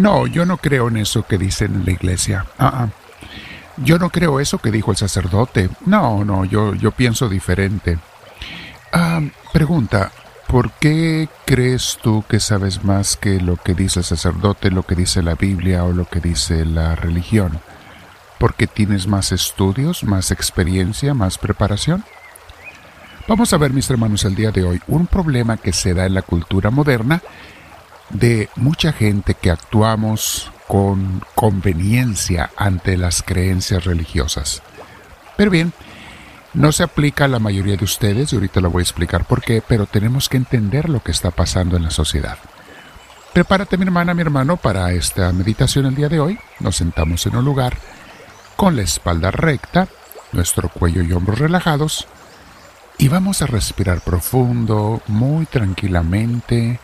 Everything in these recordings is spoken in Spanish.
No, yo no creo en eso que dicen en la iglesia. Ah, ah. Yo no creo eso que dijo el sacerdote. No, no, yo, yo pienso diferente. Ah, pregunta, ¿por qué crees tú que sabes más que lo que dice el sacerdote, lo que dice la Biblia o lo que dice la religión? ¿Porque tienes más estudios, más experiencia, más preparación? Vamos a ver, mis hermanos, el día de hoy un problema que se da en la cultura moderna de mucha gente que actuamos con conveniencia ante las creencias religiosas. Pero bien, no se aplica a la mayoría de ustedes, y ahorita lo voy a explicar por qué, pero tenemos que entender lo que está pasando en la sociedad. Prepárate mi hermana, mi hermano, para esta meditación el día de hoy. Nos sentamos en un lugar con la espalda recta, nuestro cuello y hombros relajados, y vamos a respirar profundo, muy tranquilamente,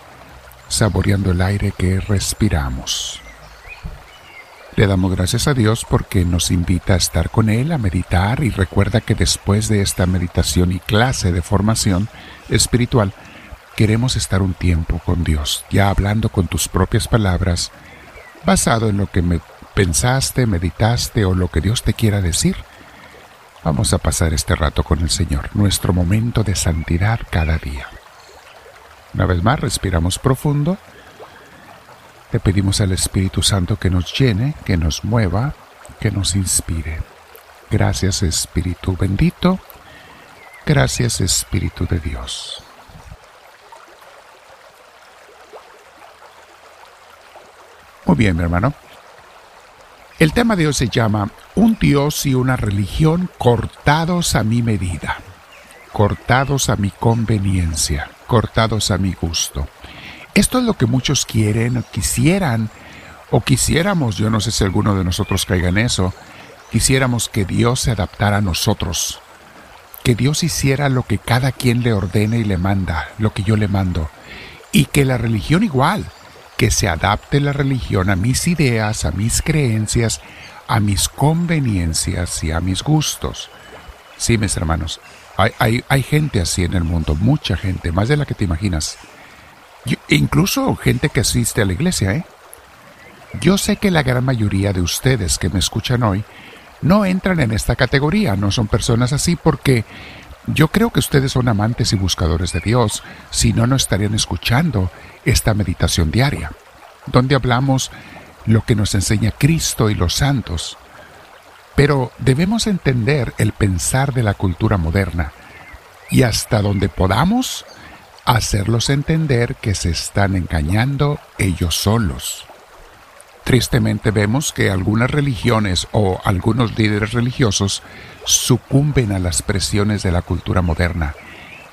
saboreando el aire que respiramos. Le damos gracias a Dios porque nos invita a estar con Él, a meditar y recuerda que después de esta meditación y clase de formación espiritual, queremos estar un tiempo con Dios, ya hablando con tus propias palabras, basado en lo que me pensaste, meditaste o lo que Dios te quiera decir. Vamos a pasar este rato con el Señor, nuestro momento de santidad cada día. Una vez más, respiramos profundo. Le pedimos al Espíritu Santo que nos llene, que nos mueva, que nos inspire. Gracias Espíritu bendito. Gracias Espíritu de Dios. Muy bien, mi hermano. El tema de hoy se llama Un Dios y una religión cortados a mi medida, cortados a mi conveniencia cortados a mi gusto. Esto es lo que muchos quieren, quisieran, o quisiéramos, yo no sé si alguno de nosotros caiga en eso, quisiéramos que Dios se adaptara a nosotros, que Dios hiciera lo que cada quien le ordene y le manda, lo que yo le mando, y que la religión igual, que se adapte la religión a mis ideas, a mis creencias, a mis conveniencias y a mis gustos. Sí, mis hermanos, hay, hay, gente así en el mundo, mucha gente, más de la que te imaginas. incluso gente que asiste a la iglesia, ¿eh? Yo sé que la gran mayoría de ustedes que me escuchan hoy no entran en esta categoría, no son personas así porque yo creo que ustedes son amantes y buscadores de Dios, si no, no estarían escuchando esta meditación diaria, donde hablamos lo que nos enseña Cristo y los santos. Pero debemos entender el pensar de la cultura moderna y hasta donde podamos hacerlos entender que se están engañando ellos solos. Tristemente vemos que algunas religiones o algunos líderes religiosos sucumben a las presiones de la cultura moderna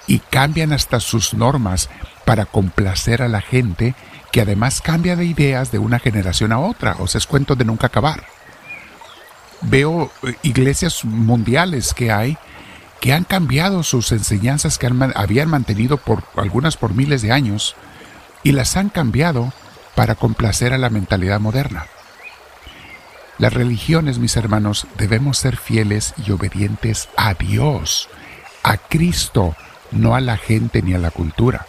y cambian hasta sus normas para complacer a la gente que además cambia de ideas de una generación a otra, o sea, es cuento de nunca acabar veo eh, iglesias mundiales que hay que han cambiado sus enseñanzas que habían mantenido por algunas por miles de años y las han cambiado para complacer a la mentalidad moderna. Las religiones, mis hermanos, debemos ser fieles y obedientes a Dios, a Cristo, no a la gente ni a la cultura.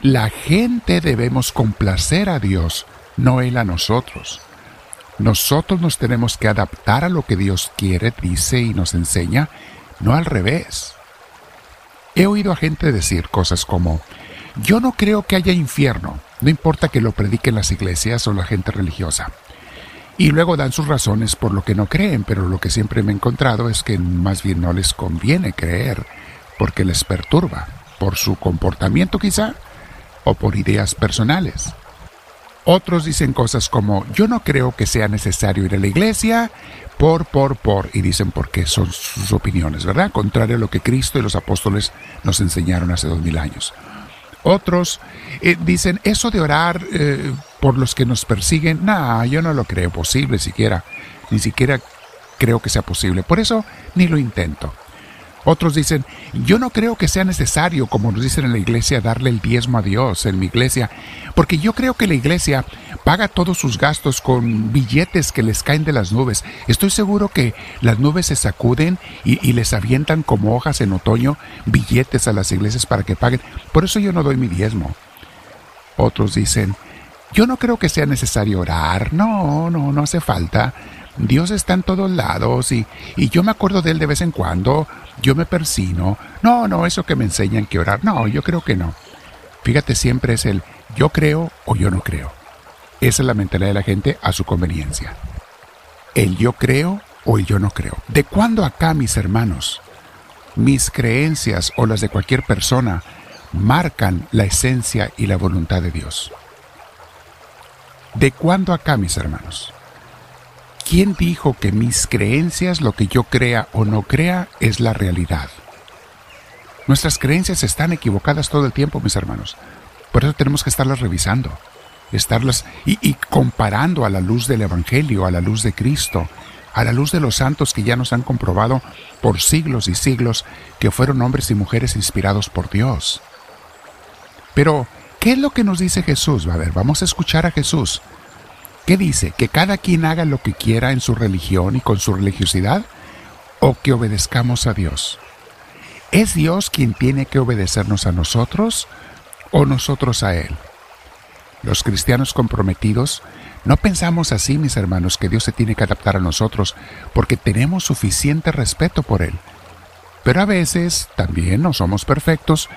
La gente debemos complacer a Dios, no Él a nosotros. Nosotros nos tenemos que adaptar a lo que Dios quiere, dice y nos enseña, no al revés. He oído a gente decir cosas como, yo no creo que haya infierno, no importa que lo prediquen las iglesias o la gente religiosa. Y luego dan sus razones por lo que no creen, pero lo que siempre me he encontrado es que más bien no les conviene creer, porque les perturba, por su comportamiento quizá, o por ideas personales. Otros dicen cosas como, yo no creo que sea necesario ir a la iglesia, por, por, por, y dicen porque son sus opiniones, ¿verdad? Contrario a lo que Cristo y los apóstoles nos enseñaron hace dos mil años. Otros eh, dicen, eso de orar eh, por los que nos persiguen, no, yo no lo creo posible siquiera, ni siquiera creo que sea posible, por eso ni lo intento. Otros dicen, yo no creo que sea necesario, como nos dicen en la iglesia, darle el diezmo a Dios en mi iglesia, porque yo creo que la iglesia paga todos sus gastos con billetes que les caen de las nubes. Estoy seguro que las nubes se sacuden y, les avientan como hojas en otoño billetes a las iglesias para que paguen. Por eso yo no doy mi diezmo. Otros dicen, Yo no creo que sea necesario orar, no, no, no hace falta. Dios está en todos lados y, y yo me acuerdo de Él de vez en cuando, yo me persino. No, no, eso que me enseñan que orar, no, yo creo que no. Fíjate, siempre es el yo creo o yo no creo. Esa es la mentalidad de la gente a su conveniencia. El yo creo o el yo no creo. ¿De cuándo acá, mis hermanos? Mis creencias o las de cualquier persona marcan la esencia y la voluntad de Dios. ¿De cuándo acá, mis hermanos? ¿Quién dijo que mis creencias, lo que yo crea o no crea, es la realidad? Nuestras creencias están equivocadas todo el tiempo, mis hermanos. Por eso tenemos que estarlas revisando, estarlas y, comparando a la luz del Evangelio, a la luz de Cristo, a la luz de los santos que ya nos han comprobado por siglos y siglos que fueron hombres y mujeres inspirados por Dios. Pero, ¿qué es lo que nos dice Jesús? A ver, vamos a escuchar a Jesús. ¿Qué dice? ¿Que cada quien haga lo que quiera en su religión y con su religiosidad? ¿O que obedezcamos a Dios? ¿Es Dios quien tiene que obedecernos a nosotros o nosotros a Él? Los cristianos comprometidos no pensamos así, mis hermanos, que Dios se tiene que adaptar a nosotros porque tenemos suficiente respeto por Él. Pero a veces, también no somos perfectos,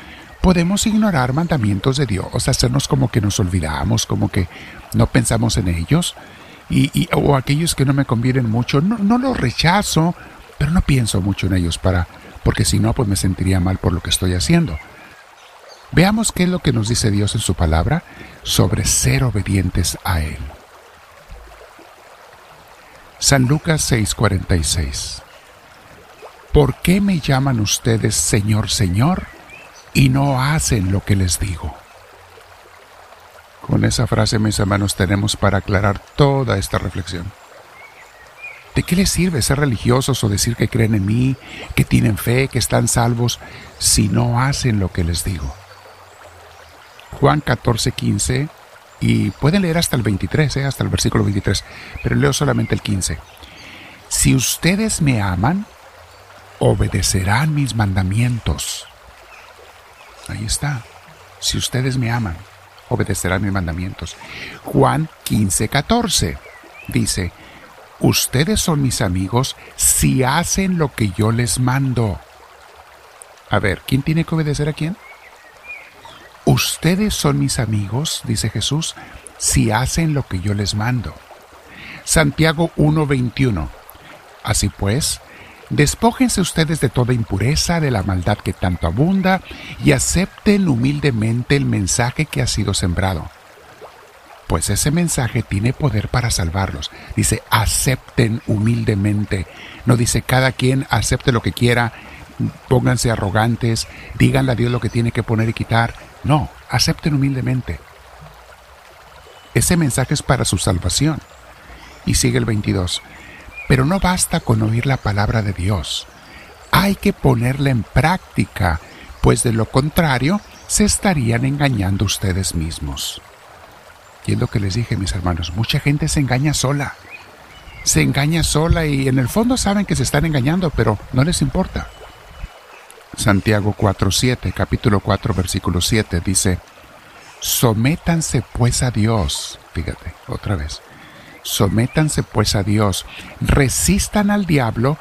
podemos ignorar mandamientos de Dios, hacernos como que nos olvidamos, como que no pensamos en ellos, y, o aquellos que no me convienen mucho, no, no los rechazo, pero no pienso mucho en ellos para, porque si no, pues me sentiría mal por lo que estoy haciendo. Veamos qué es lo que nos dice Dios en su palabra sobre ser obedientes a Él. San Lucas 6:46 ¿Por qué me llaman ustedes Señor, Señor? Y no hacen lo que les digo. Con esa frase, mis hermanos, tenemos para aclarar toda esta reflexión. ¿De qué les sirve ser religiosos o decir que creen en mí, que tienen fe, que están salvos, si no hacen lo que les digo? Juan 14, 15, y pueden leer hasta el 23, ¿eh? hasta el versículo 23, pero leo solamente el 15. Si ustedes me aman, obedecerán mis mandamientos. Ahí está. Si ustedes me aman, obedecerán mis mandamientos. Juan 15, 14 dice, ustedes son mis amigos si hacen lo que yo les mando. A ver, ¿quién tiene que obedecer a quién? Ustedes son mis amigos, dice Jesús, si hacen lo que yo les mando. Santiago 1:21. Así pues, Despójense ustedes de toda impureza, de la maldad que tanto abunda, y acepten humildemente el mensaje que ha sido sembrado. Pues ese mensaje tiene poder para salvarlos. Dice, acepten humildemente. No dice, cada quien acepte lo que quiera, pónganse arrogantes, díganle a Dios lo que tiene que poner y quitar. No, acepten humildemente. Ese mensaje es para su salvación. Y sigue el 22. Pero no basta con oír la palabra de Dios. Hay que ponerla en práctica, pues de lo contrario se estarían engañando ustedes mismos. Y es lo que les dije, mis hermanos, mucha gente se engaña sola. Se engaña sola y en el fondo saben que se están engañando, pero no les importa. Santiago 4.7, capítulo 4, versículo 7 dice, Sométanse pues a Dios, fíjate, otra vez, Sométanse pues a Dios, resistan al diablo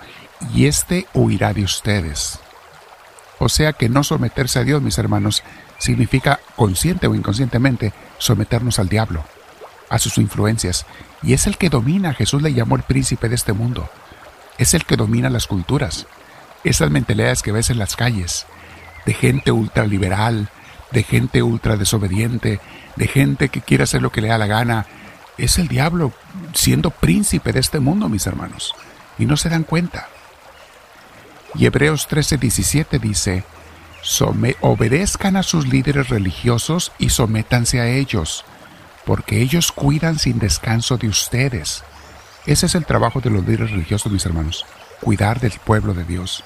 y éste huirá de ustedes. O sea que no someterse a Dios, mis hermanos, significa consciente o inconscientemente someternos al diablo, a sus influencias. Y es el que domina, Jesús le llamó el príncipe de este mundo. Es el que domina las culturas. Esas mentalidades que ves en las calles, de gente ultraliberal, de gente ultra desobediente, de gente que quiere hacer lo que le da la gana, es el diablo siendo príncipe de este mundo, mis hermanos, y no se dan cuenta. Y Hebreos 13:17 dice, obedezcan a sus líderes religiosos y sométanse a ellos, porque ellos cuidan sin descanso de ustedes. Ese es el trabajo de los líderes religiosos, mis hermanos, cuidar del pueblo de Dios.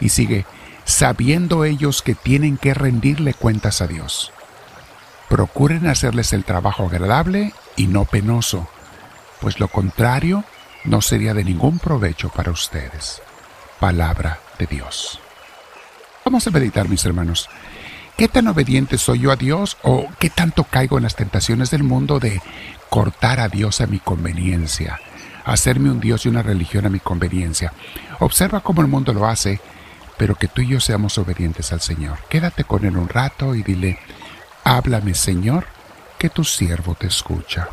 Y sigue, sabiendo ellos que tienen que rendirle cuentas a Dios. Procuren hacerles el trabajo agradable y no penoso, pues lo contrario no sería de ningún provecho para ustedes. Palabra de Dios. Vamos a meditar, mis hermanos. ¿Qué tan obediente soy yo a Dios o qué tanto caigo en las tentaciones del mundo de cortar a Dios a mi conveniencia, hacerme un Dios y una religión a mi conveniencia? Observa cómo el mundo lo hace, pero que tú y yo seamos obedientes al Señor. Quédate con Él un rato y dile, háblame Señor, que tu siervo te escucha.